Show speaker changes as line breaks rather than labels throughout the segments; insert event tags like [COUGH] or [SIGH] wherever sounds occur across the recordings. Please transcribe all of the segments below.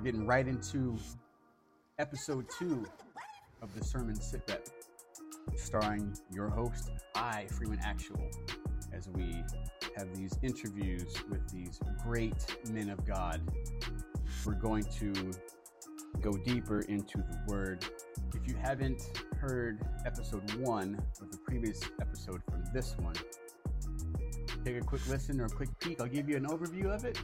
We're getting right into episode two of the Sermon Sit Rep, starring your host, I, Freeman Actual, as we have these interviews with these great men of God. We're going to go deeper into the Word. If you haven't heard episode one of the previous episode from this one, take a quick listen or a quick peek. I'll give you an overview of it.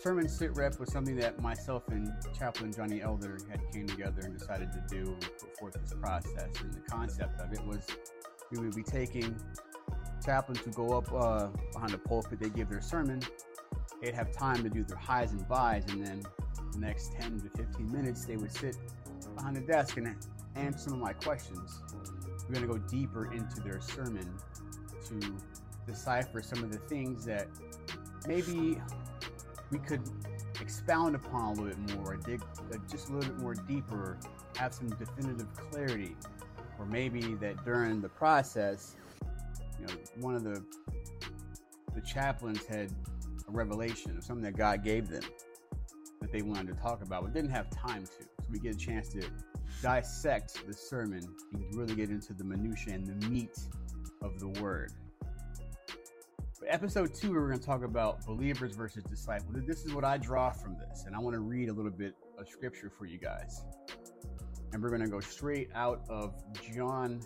Sermon Sit Rep was something that myself and Chaplain Johnny Elder had came together and decided to do and put forth this process. And the concept of it was we would be taking chaplains to go up uh, behind the pulpit, they give their sermon, they'd have time to do their highs and buys, and then the next 10 to 15 minutes they would sit behind the desk and answer some of my questions. We're going to go deeper into their sermon to decipher some of the things that maybe we could expound upon a little bit more, dig uh, just a little bit more deeper, have some definitive clarity, or maybe that during the process, you know, one of the the chaplains had a revelation of something that God gave them that they wanted to talk about, but didn't have time to. So we get a chance to dissect the sermon and really get into the minutia and the meat of the word episode two, we're going to talk about believers versus disciples. This is what I draw from this, and I want to read a little bit of scripture for you guys. And we're going to go straight out of John.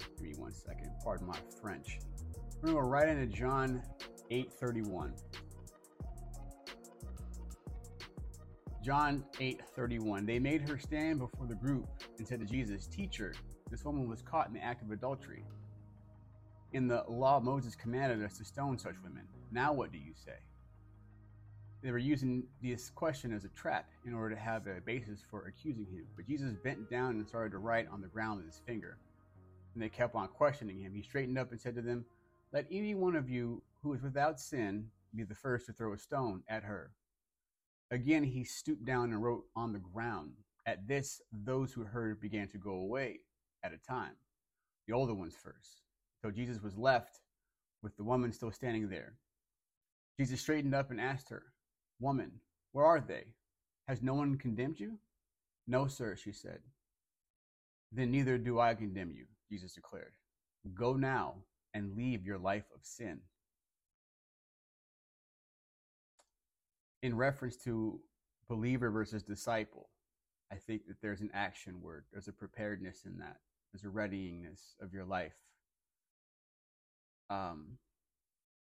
Give me one second. Pardon my French. We're going to go right into John 8:31. John 8:31. They made her stand before the group and said to Jesus, "Teacher, this woman was caught in the act of adultery." In the law, Moses commanded us to stone such women. Now, what do you say? They were using this question as a trap in order to have a basis for accusing him. But Jesus bent down and started to write on the ground with his finger. And they kept on questioning him. He straightened up and said to them, Let any one of you who is without sin be the first to throw a stone at her. Again, he stooped down and wrote on the ground. At this, those who heard began to go away at a time, the older ones first. So Jesus was left with the woman still standing there. Jesus straightened up and asked her, Woman, where are they? Has no one condemned you? No, sir, she said. Then neither do I condemn you, Jesus declared. Go now and leave your life of sin. In reference to believer versus disciple, I think that there's an action word. There's a preparedness in that. There's a readyingness of your life um,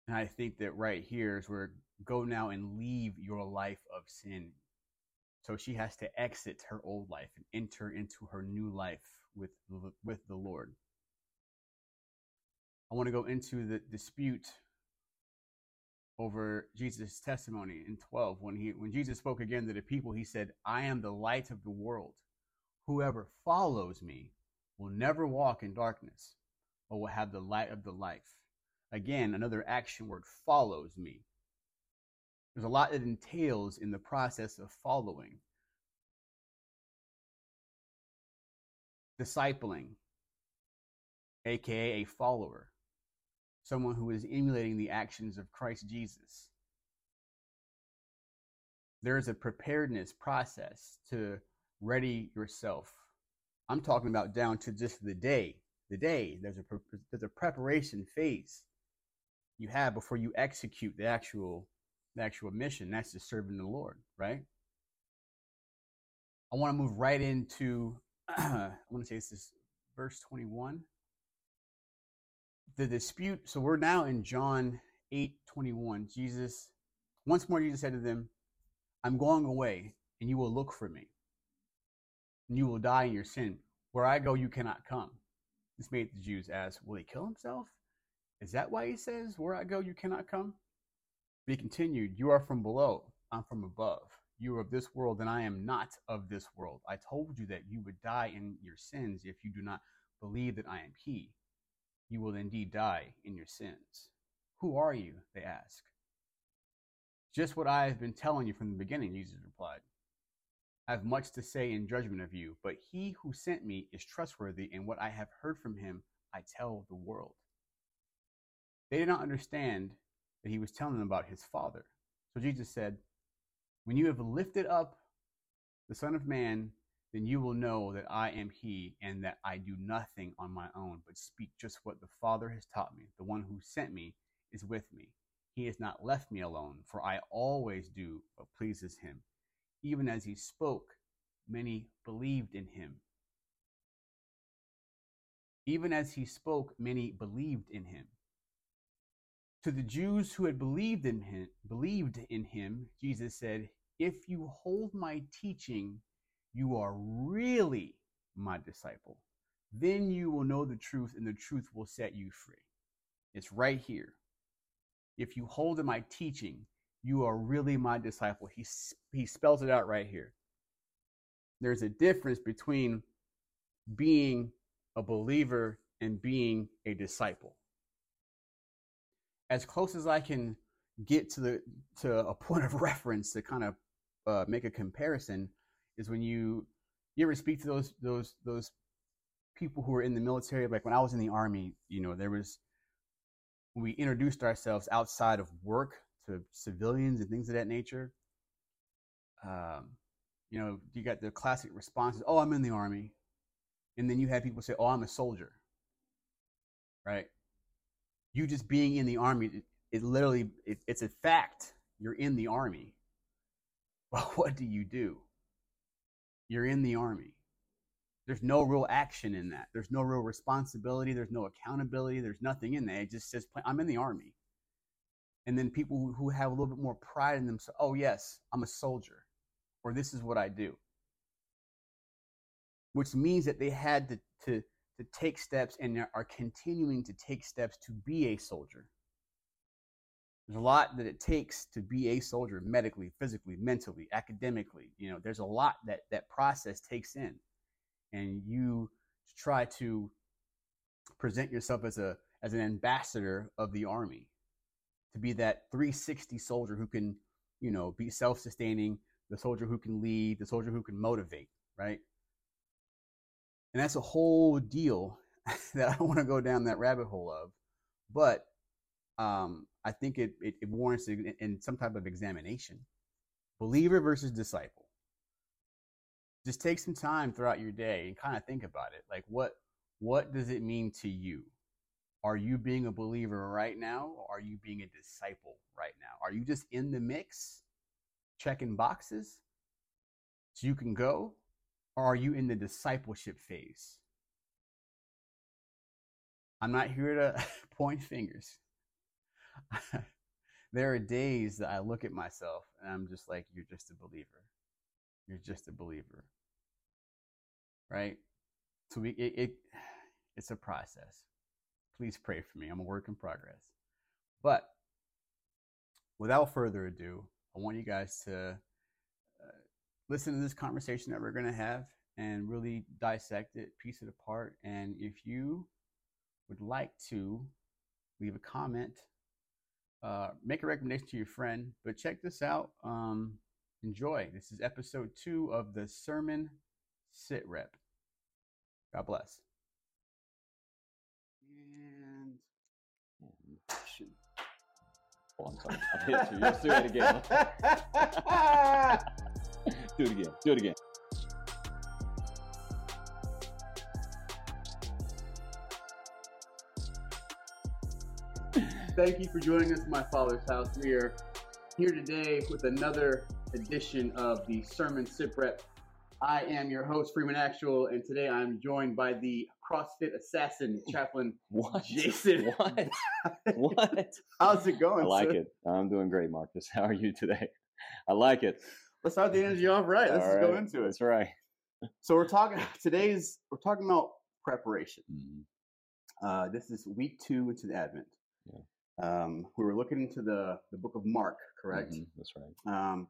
and I think that right here is where go now and leave your life of sin. So she has to exit her old life and enter into her new life with with the Lord. I want to go into the dispute over Jesus' testimony in 12 when he when Jesus spoke again to the people he said I am the light of the world whoever follows me will never walk in darkness but will have the light of the life Again, another action word follows me. There's a lot that entails in the process of following. Discipling, aka a follower, someone who is emulating the actions of Christ Jesus. There is a preparedness process to ready yourself. I'm talking about down to just the day. The day, there's a, there's a preparation phase you have before you execute the actual the actual mission. That's just serving the Lord, right? I want to move right into [CLEARS THROAT] I want to say this is verse 21. The dispute, so we're now in John 8 21. Jesus, once more, Jesus said to them, I'm going away, and you will look for me, and you will die in your sin. Where I go, you cannot come. This made the Jews ask, Will he kill himself? Is that why he says, Where I go, you cannot come? But he continued, You are from below, I'm from above. You are of this world, and I am not of this world. I told you that you would die in your sins if you do not believe that I am he. You will indeed die in your sins. Who are you? They ask. Just what I have been telling you from the beginning, Jesus replied. I have much to say in judgment of you, but he who sent me is trustworthy, and what I have heard from him I tell the world. They did not understand that he was telling them about his Father. So Jesus said, When you have lifted up the Son of Man, then you will know that I am He, and that I do nothing on my own, but speak just what the Father has taught me. The one who sent me is with me. He has not left me alone, for I always do what pleases Him. Even as He spoke, many believed in Him. Even as He spoke, many believed in Him. To the Jews who had believed in him, believed in him, Jesus said, "If you hold my teaching, you are really my disciple. Then you will know the truth, and the truth will set you free." It's right here. If you hold to my teaching, you are really my disciple. He he spells it out right here. There's a difference between being a believer and being a disciple as close as I can get to the to a point of [LAUGHS] reference to kind of uh, make a comparison is when you you ever speak to those those those people who are in the military? Like when I was in the army you know there was we introduced ourselves outside of work to civilians and things of that nature. Um, you know you got the classic responses oh I'm in the army. And then you had people say oh I'm a soldier. Right you just being in the army, it, it literally, it, it's a fact. You're in the army. [LAUGHS] But what do you do? You're in the army. There's no real action in that. There's no real responsibility. There's no accountability. There's nothing in there. It just says, I'm in the army. And then people who have a little bit more pride in themselves, oh, yes, I'm a soldier, or this is what I do. Which means that they had to, to to take steps and are continuing to take steps to be a soldier. There's a lot that it takes to be a soldier medically, physically, mentally, academically. You know, there's a lot that that process takes in. And you try to present yourself as a as an ambassador of the army to be that 360 soldier who can, you know, be self-sustaining, the soldier who can lead, the soldier who can motivate, right? And that's a whole deal [LAUGHS] that I don't want to go down that rabbit hole of. But um, I think it, it, it warrants in, in some type of examination. Believer versus disciple. Just take some time throughout your day and kind of think about it. Like what what does it mean to you? Are you being a believer right now? Are you being a disciple right now? Are you just in the mix, checking boxes so you can go? Or are you in the discipleship phase? I'm not here to [LAUGHS] point fingers. [LAUGHS] there are days that I look at myself and I'm just like, you're just a believer. You're just a believer. Right? So we, it, it [SIGHS] it's a process. Please pray for me. I'm a work in progress. But without further ado, I want you guys to uh, listen to this conversation that we're going to have and really dissect it, piece it apart. And if you would like to leave a comment, uh, make a recommendation to your friend, but check this out. Um, enjoy. This is episode two of the Sermon Sit Rep. God bless. And
Oh, I'm sorry. I hit you. Let's [LAUGHS] [LAUGHS] do it again. do it again. Do it again.
Thank you for joining us in my father's house. We are here today with another edition of the Sermon Sit Rep. I am your host, Freeman Actual, and today I'm joined by the CrossFit assassin, chaplain [LAUGHS]
What?
Jason. [LAUGHS]
What? [LAUGHS] what?
How's it going?
I like
sir?
it. I'm doing great, Marcus. How are you today? I like it.
Let's start the energy off right. Let's just go into it.
That's right.
So we're talking today's we're talking about preparation.
Mhm.
Uh, this is week two into the Advent. Um, we were looking into the the book of Mark, correct?
Mhm. That's right.
Um,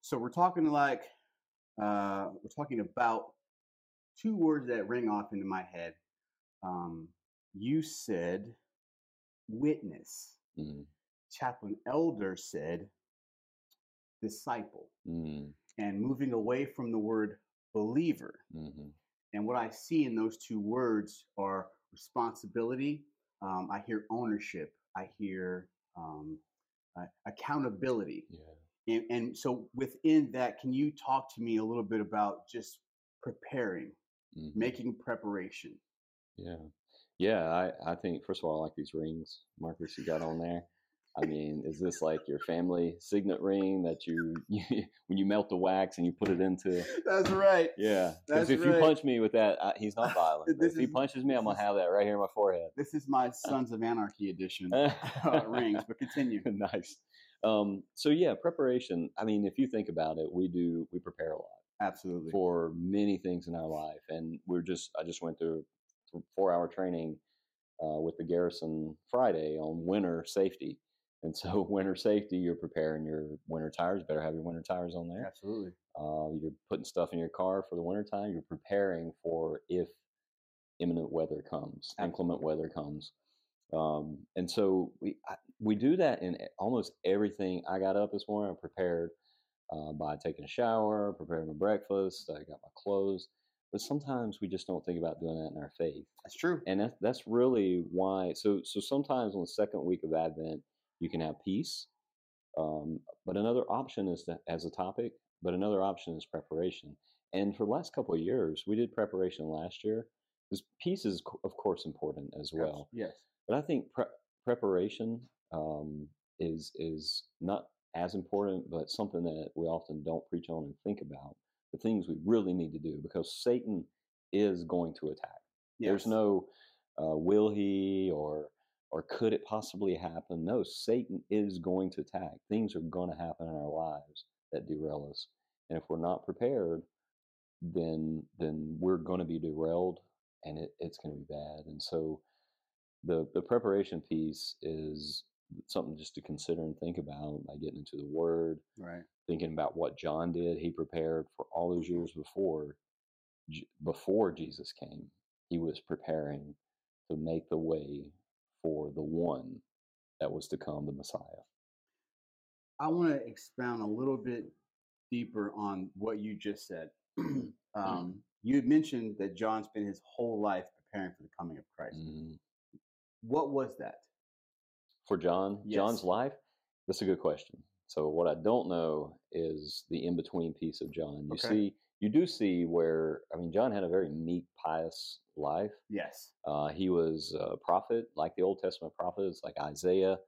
so we're talking like uh, we're talking about two words that ring off into my head. Um, you said witness.
Mhm.
Chaplain Elder said disciple,
Mhm.
and moving away from the word believer.
Mhm.
And what I see in those two words are responsibility. Um, I hear ownership. I hear um, uh, accountability.
Yeah.
And, and so within that, can you talk to me a little bit about just preparing,
Mhm.
making preparation?
Yeah. Yeah. I, I think, first of all, I like these rings, Marcus, you got on there. I mean, is this like your family signet ring that you, [LAUGHS] you when you melt the wax and you put it into?
That's right.
Yeah. Because if
right.
you punch me with that, I, he's not violent. if he punches me, I'm going to have that right here in my forehead.
This is my Sons of Anarchy edition [LAUGHS] uh, rings, but continue.
nice. Um, so yeah, preparation. I mean, if you think about it, we do we prepare a lot
Absolutely.
for many things in our life, and we're just I just went through four hour training uh, with the garrison Friday on winter safety, and so [LAUGHS] winter safety, you're preparing your winter tires. Better have your winter tires on there.
Absolutely.
Uh, you're putting stuff in your car for the winter time. You're preparing for if imminent weather comes, inclement weather comes. Um, and so we I, we do that in almost everything. I got up this morning, I prepared uh, by taking a shower, preparing my breakfast. I got my clothes. But sometimes we just don't think about doing that in our faith,
That's true.
and that's that's really why. So so sometimes on the second week of Advent, you can have peace. Um, but another option is to, as a topic. But another option is preparation. And for the last couple of years, we did preparation last year. Because peace is, of course, important as well.
Yes.
But I think pre- preparation um, is is not as important, but something that we often don't preach on and think about. The things we really need to do because Satan is going to attack. There's no uh, will he or or could it possibly happen? No, Satan is going to attack. Things are going to happen in our lives that derail us, and if we're not prepared, then then we're going to be derailed, and it, it's going to be bad. And so, the the preparation piece is something just to consider and think about by getting into the Word,
Right.
thinking about what John did. He prepared for all those years before before Jesus came. He was preparing to make the way for the one that was to come, the Messiah.
I want to expound a little bit deeper on what you just said. [CLEARS THROAT] um, you had mentioned that John spent his whole life preparing for the coming of Christ.
Mhm.
What was that?
For John, John's life, that's a good question. So what I don't know is the in between piece of John. You
Okay.
see, you do see where I mean, John had a very meek, pious life.
Yes.
Uh, he was a prophet, like the Old Testament prophets, like Isaiah,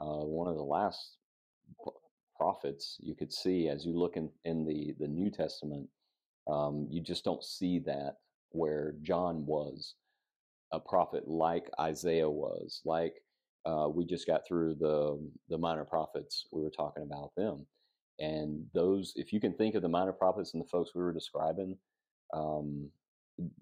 uh, one of the last prophets you could see as you look in, in the, the New Testament. Um, you just don't see that where John was a prophet like Isaiah was, like uh, we just got through the the minor prophets. We were talking about them, and those. If you can think of the minor prophets and the folks we were describing, um,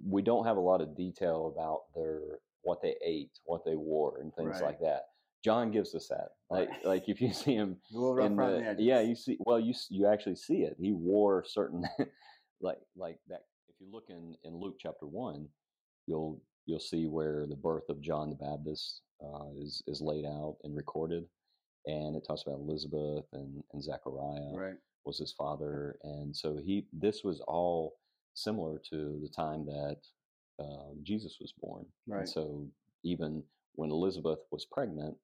we don't have a lot of detail about their what they ate, what they wore, and things
Right.
like that. John gives us that. Like
Right.
like if you [LAUGHS] see him
A little rough
the- yeah, you see. Well, you you actually see it. He wore certain [LAUGHS] like like that. If you look in in Luke chapter one, you'll you'll see where the birth of John the Baptist uh, is is laid out and recorded, and it talks about Elizabeth and and Zechariah
Right.
was his father, and so he this was all similar to the time that uh, Jesus was born.
Right.
And so even when Elizabeth was pregnant,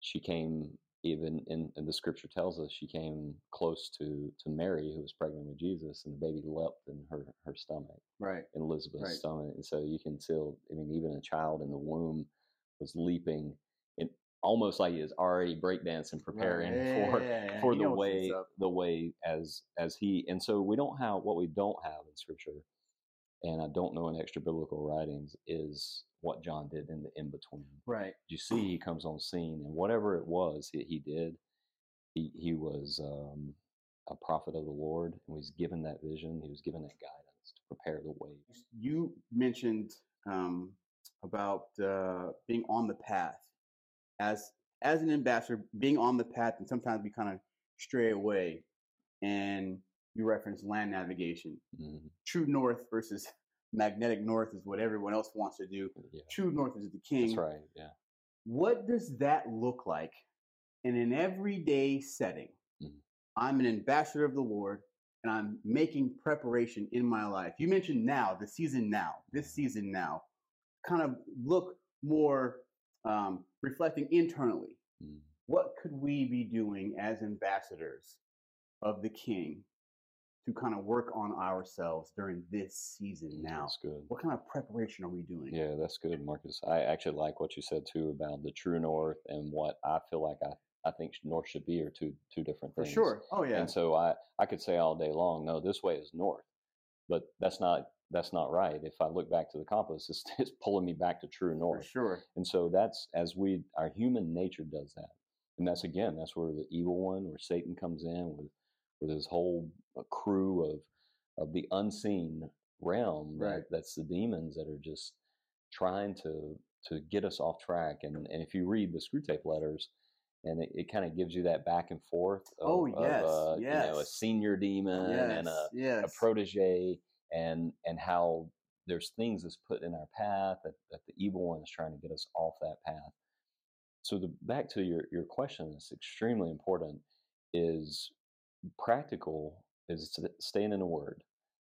she came even in, and the scripture tells us she came close to to Mary who was pregnant with Jesus, and the baby leapt in her her stomach
Right.
in Elizabeth's
Right.
stomach. And so you can still, I mean, even a child in the womb was leaping, almost like he is already breakdancing, preparing
Yeah,
for
yeah,
for
He
the way the way as as he. And so we don't have what we don't have in Scripture, and I don't know in extra biblical writings is what John did in the in between.
Right.
You see, he comes on scene, and whatever it was he, he did, he he was um, a prophet of the Lord, and was given that vision. He was given that guidance to prepare the way.
You mentioned um, about uh, being on the path as as an ambassador, being on the path, and sometimes we kind of stray away. And you reference land navigation.
Mhm.
True north versus [LAUGHS] magnetic north is what everyone else wants to do.
Yeah,
True north is the king.
that's right. Yeah.
What does that look like in an everyday setting?
Mhm.
I'm an ambassador of the Lord and I'm making preparation in my life. You mentioned now, the season now, this season now, kind of look more um, reflecting internally.
Mm.
What could we be doing as ambassadors of the King to kind of work on ourselves during this season
Mm,
now?
That's good.
What kind of preparation are we doing?
Yeah, that's good, Marcus. I actually like what you said too about the true north and what I feel like I, I think north should be are two two different things.
For sure. Oh yeah.
And so I, I could say all day long, no, this way is north, but that's not that's not right. If I look back to the compass, it's, [LAUGHS] it's pulling me back to true
For
north.
sure.
And so that's as we our human nature does that, and that's again that's where the evil one, where Satan comes in with with his whole uh, crew of of the unseen realm. That,
Right.
That's the demons that are just trying to to get us off track. And and if you read the Screwtape letters. And it, it kind of gives you that back and forth. Of,
Oh,
of,
yes,
uh, You know, a senior demon
yes.
and a,
yes.
a protege and and how there's things that's put in our path that, that the evil one is trying to get us off that path so the back to your your question that's extremely important is practical is staying in the word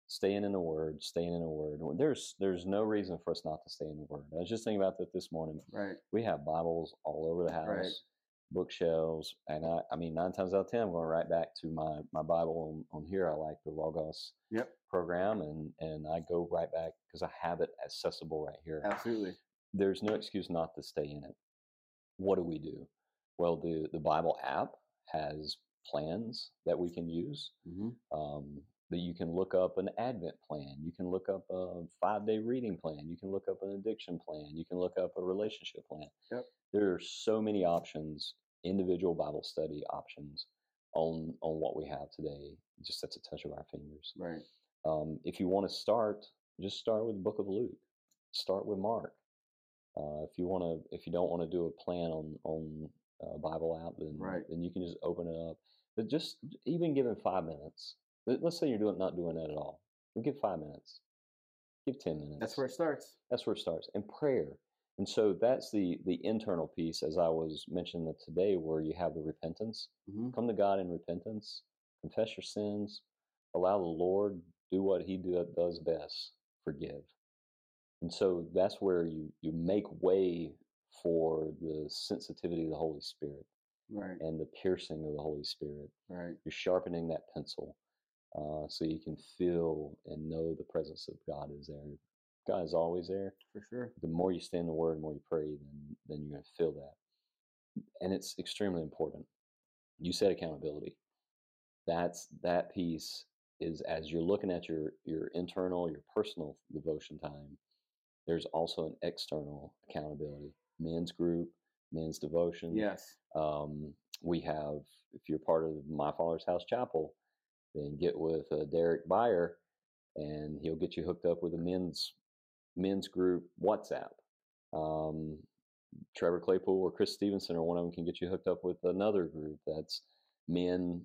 staying in the word staying in the word there's there's no reason for us not to stay in the word i was just thinking about that this morning
right.
we have bibles all over the house
Right.
bookshelves and I, I mean nine times out of ten i'm going right back to my my bible on, on here i like the logos
Yep.
Program and and i go right back because i have it accessible right here
Absolutely.
there's no excuse not to stay in it what do we do well the the bible app has plans that we can use
hmm
um, that you can look up an Advent plan, you can look up a five day reading plan, you can look up an addiction plan, you can look up a relationship plan.
Yep.
There are so many options, individual Bible study options on on what we have today, just at the touch of our fingers.
Right.
Um, if you want to start, just start with the Book of Luke. Start with Mark. Uh, if you want to, if you don't want to do a plan on on uh, Bible app, then
Right.
then you can just open it up. But just even given five minutes. Let- Let's say you're doing not doing that at all. We'll give five minutes. Give ten minutes.
That's where it starts.
That's where it starts. And prayer. And so that's the the internal piece, as I was mentioning that today, where you have the repentance.
hmm
Come to God in repentance, confess your sins, allow the Lord do what He do, does best, forgive. And so that's where you you make way for the sensitivity of the Holy Spirit
Right.
and the piercing of the Holy Spirit.
Right.
You're sharpening that pencil uh, so you can feel and know the presence of God is there. God is always there.
For sure.
The more you stay in the Word, the more you pray, then then you're going to feel that, and it's extremely important. You said accountability. That's that piece is as you're looking at your your internal, your personal devotion time. There's also an external accountability. Men's group, men's devotion.
Yes.
Um, we have, if you're part of My Father's House Chapel, then get with uh, Derek Byer, and he'll get you hooked up with a men's men's group WhatsApp. Um, Trevor Claypool or Chris Stevenson or one of them can get you hooked up with another group that's men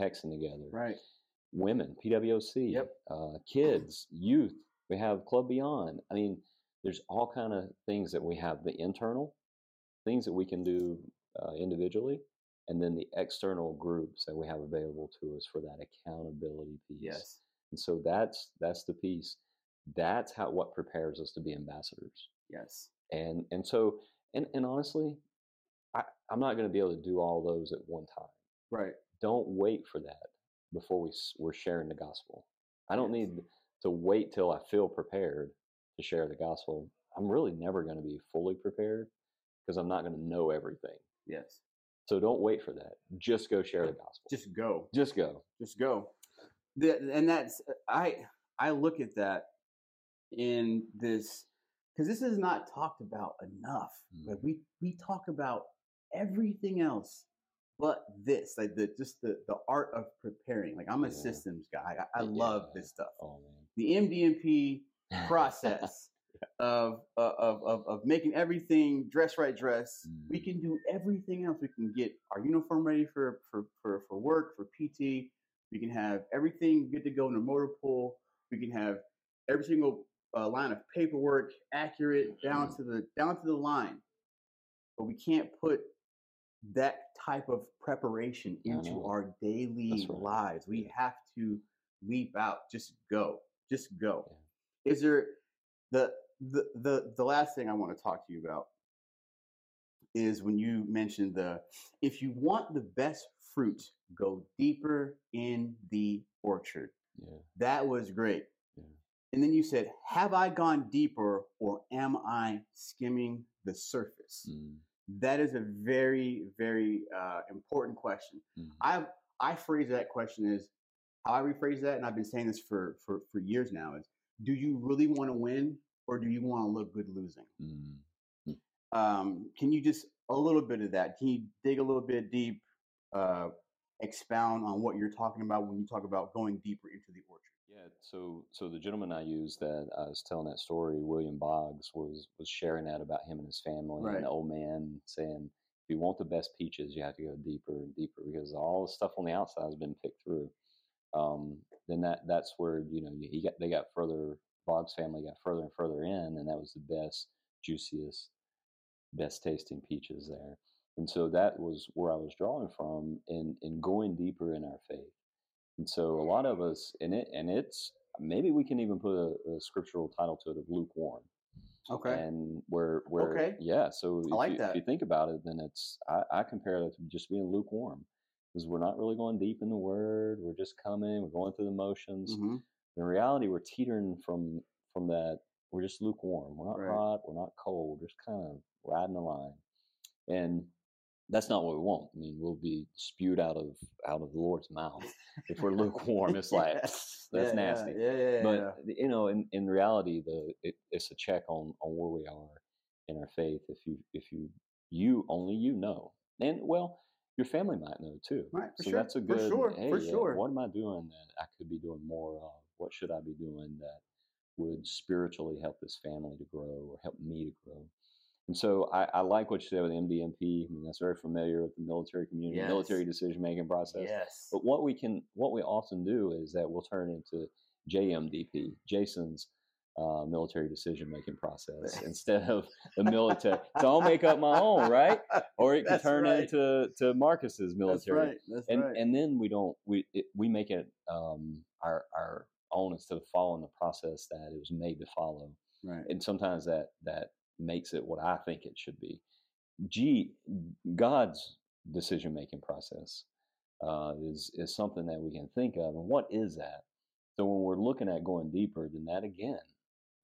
texting together.
Right.
Women, PWOC,
Yep.
uh, kids, youth. We have Club Beyond. I mean, there's all kind of things that we have. The internal things that we can do uh, individually, and then the external groups that we have available to us for that accountability piece.
Yes.
And so that's that's the piece. That's how what prepares us to be ambassadors.
Yes.
And and so and and honestly, I, I'm not going to be able to do all those at one time.
Right.
Don't wait for that before we we're sharing the gospel. I don't
Yes.
need to wait till I feel prepared to share the gospel. I'm really never going to be fully prepared because I'm not going to know everything.
Yes.
So don't wait for that. Just go share the gospel.
Just go.
just go.
Just go. And that's uh, I I look at that in this because this is not talked about enough. Like mm-hmm. we we talk about everything else but this, like the just the the art of preparing. Like I'm a
Yeah.
systems guy. I, I love this stuff.
Oh
The MDMP [LAUGHS] process of, uh, of of of making everything dress right dress. We
Mm.
can do everything else. We can get our uniform ready for for for, for work for PT. We can have everything good to go in the motor pool. We can have every single uh, line of paperwork accurate down to the down to the line. But we can't put that type of preparation into
know.
our daily
right.
lives. We
Yeah.
have to leap out. Just go. Just go. Is there the the the the last thing I want to talk to you about is when you mentioned the if you want the best fruit, go deeper in the orchard.
Yeah.
That was great.
Yeah.
And then you said, Have I gone deeper or am I skimming the surface?
Mm,
That is a very, very uh, important question.
mm,
I I phrase that question as how I rephrase that, and I've been saying this for for, for years now is do you really want to win or do you want to look good losing?
mm.
Um, can you just a little bit of that? Can you dig a little bit deep, uh, expound on what you're talking about when you talk about going deeper into the orchard?
Yeah, so so the gentleman I used that I was telling that story, William Boggs, was was sharing that about him and his family
Right.
and the old man saying, if you want the best peaches, you have to go deeper and deeper because all the stuff on the outside has been picked through. Um, then that that's where you know he got they got further. Boggs family got further and further in, and that was the best, juiciest, best tasting peaches there. And so that was where I was drawing from in in going deeper in our faith. And so a lot of us, in it and it's maybe we can even put a, a scriptural title to it of lukewarm.
Okay.
And where where
Okay.
yeah, so if,
like
you,
that.
if you think about it, then it's I, I compare it to just being lukewarm because we're not really going deep in the word. We're just coming, we're going through the motions.
Mhm.
In reality, we're teetering from from that. We're just lukewarm. We're not
Right.
hot. We're not cold. We're just kind of riding the line, and that's not what we want. I mean, we'll be spewed out of out of the Lord's mouth if we're lukewarm. It's [LAUGHS] like that's
Yeah,
nasty.
Yeah, yeah, yeah.
But you know, in, in reality, the it, it's a check on on where we are in our faith. If you if you you only you know, and well, your family might know too.
Right, for
so
sure,
that's a good.
for sure,
hey,
for
yeah,
sure.
what am I doing that I could be doing more of? What should I be doing that would spiritually help this family to grow or help me to grow? And so I, I like what you said with MDMP. I mean, that's very familiar with the military community, military decision making process.
yes.
But what we can, what we often do is that we'll turn into JMDP, Jason's uh, military decision making process, [LAUGHS] instead of the military. So I'll make up my own, right? Or it can
That's
turn
right.
into to Marcus's
That's
military,
right. That's
and
right.
and then we don't we it, we make it um, our our own instead of following the process that it was made to follow
right.
and sometimes that that makes it what I think it should be. G God's decision making process uh, is is something that we can think of, and what is that? So when we're looking at going deeper, then that again,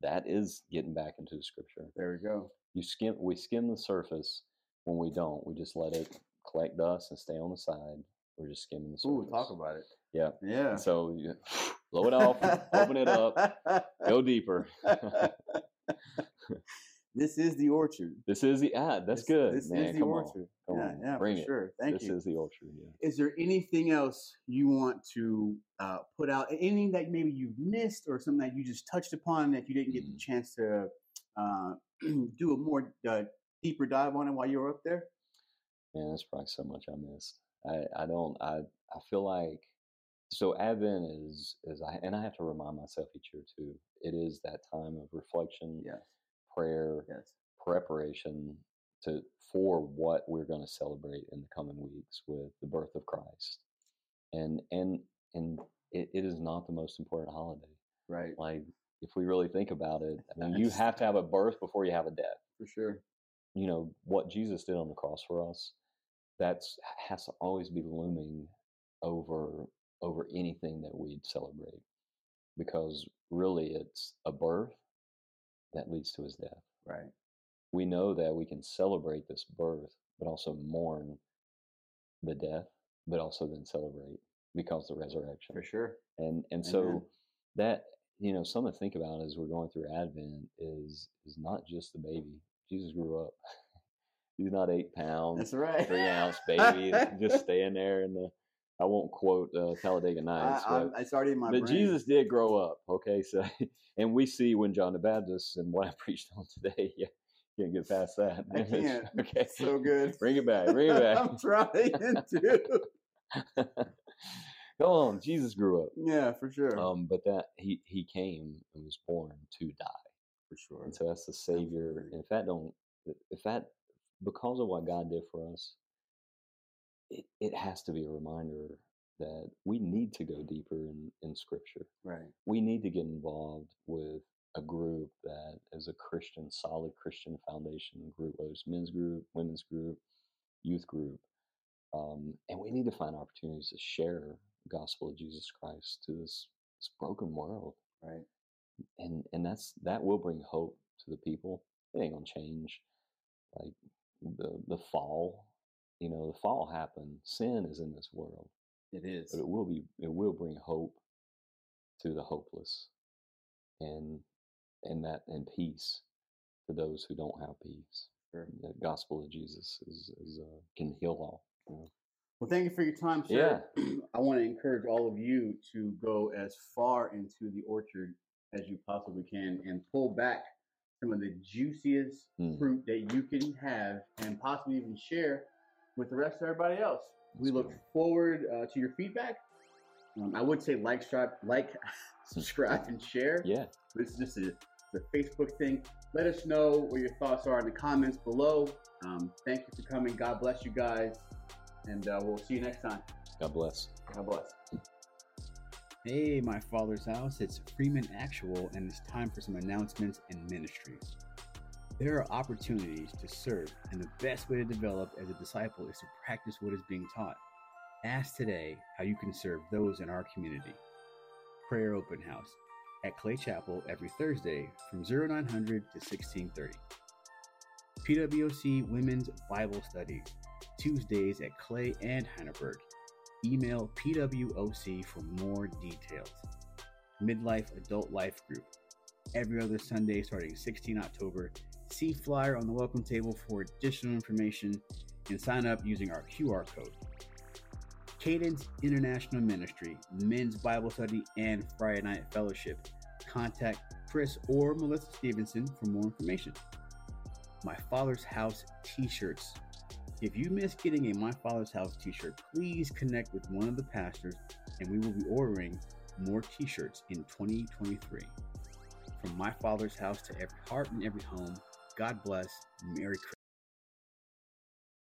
that is getting back into the scripture.
There we go.
You skim, we skim the surface. When we don't, we just let it collect dust and stay on the side. We're just skimming the surface.
Ooh, talk about it.
Yeah.
Yeah.
And so you [LAUGHS] blow it off, open it up, go deeper. [LAUGHS] [LAUGHS]
this is the orchard.
This is the ad. That's
This-
good,
This
man.
is the
Come
orchard.
on, come
yeah,
on,
yeah,
bring
for
it.
sure. Thank
this
you.
This is the orchard. Yeah.
is there anything else you want to uh, put out? Anything that maybe you've missed, or something that you just touched upon that you didn't get the
Mm.
chance to uh, [CLEARS THROAT] do a more uh, deeper dive on it while you were up there?
Man, that's probably so much I missed. I, I don't. I I feel like so Advent is is I and I have to remind myself each year too. It is that time of reflection,
Yes.
Prayer,
Yes.
preparation to for what we're going to celebrate in the coming weeks with the birth of Christ. And and and it, it is not the most important holiday.
Right.
Like if we really think about it, [LAUGHS] I mean, you have to have a birth before you have a death.
For sure.
You know what Jesus did on the cross for us. That's has to always be looming over over anything that we'd celebrate, because really it's a birth that leads to his death
Right.
we know that we can celebrate this birth, but also mourn the death, but also then celebrate because the resurrection.
For sure.
And and
Amen.
so that you know something to think about as we're going through Advent is is not just the baby. Jesus grew up. [LAUGHS] He's not eight pounds,
That's right.
three ounce baby [LAUGHS] just staying there in the. I won't quote uh, Talladega Nights,
I,
but
it's already in my
but
brain.
Jesus did grow up, okay? So, [LAUGHS] and we see when John the Baptist and what I [LAUGHS] preached on today, yeah, can't get past that.
I can't. [LAUGHS]
Okay,
So good.
Bring it back. Bring it back.
I'm trying to.
Come on, Jesus grew up.
Yeah, for sure.
Um, but that he he came and was born to die,
for sure.
and so that's the Savior.
Absolutely.
And if that don't, if that because of what God did for us, it it has to be a reminder that we need to go deeper in in Scripture.
Right.
we need to get involved with a group that is a Christian, solid Christian foundation group, whether it's men's group, women's group, youth group, Um, and we need to find opportunities to share the gospel of Jesus Christ to this, this broken world.
Right.
And and that's that will bring hope to the people. It ain't gonna change. Like the the fall, you know, the fall happened. Sin is in this world.
It is.
But it will be it will bring hope to the hopeless and and that and peace to those who don't have peace.
Sure.
The gospel of Jesus is, is uh, can heal all. you know.
Well, thank you for your time, sir. [CLEARS THROAT] I want to encourage all of you to go as far into the orchard as you possibly can and pull back some of the juiciest
Mm.
fruit that you can have and possibly even share with the rest of everybody else. We look
good.
forward uh, to your feedback. Um, I would say like, subscribe, like, [LAUGHS] subscribe, and share.
Yeah,
This is just a, the Facebook thing. Let us know what your thoughts are in the comments below. Um, thank you for coming. God bless you guys. And uh, we'll see you next time.
God bless.
God bless. Hey, my father's house. It's Freeman Actual, and it's time for some announcements and ministries. There are opportunities to serve, and the best way to develop as a disciple is to practice what is being taught. Ask today how you can serve those in our community. Prayer Open House at Clay Chapel every Thursday from 0900 to 1630. PWOC Women's Bible Study, Tuesdays at Clay and Hainerberg. Email PWOC for more details. Midlife Adult Life Group. Every other Sunday starting 16 October. See flyer on the welcome table for additional information and sign up using our QR code. Cadence International Ministry, Men's Bible Study, and Friday Night Fellowship. Contact Chris or Melissa Stevenson for more information. My Father's House t shirts. If you miss getting a My Father's House t shirt, please connect with one of the pastors and we will be ordering more t shirts in 2023. From My Father's House to every heart and every home, God bless. Merry Christmas.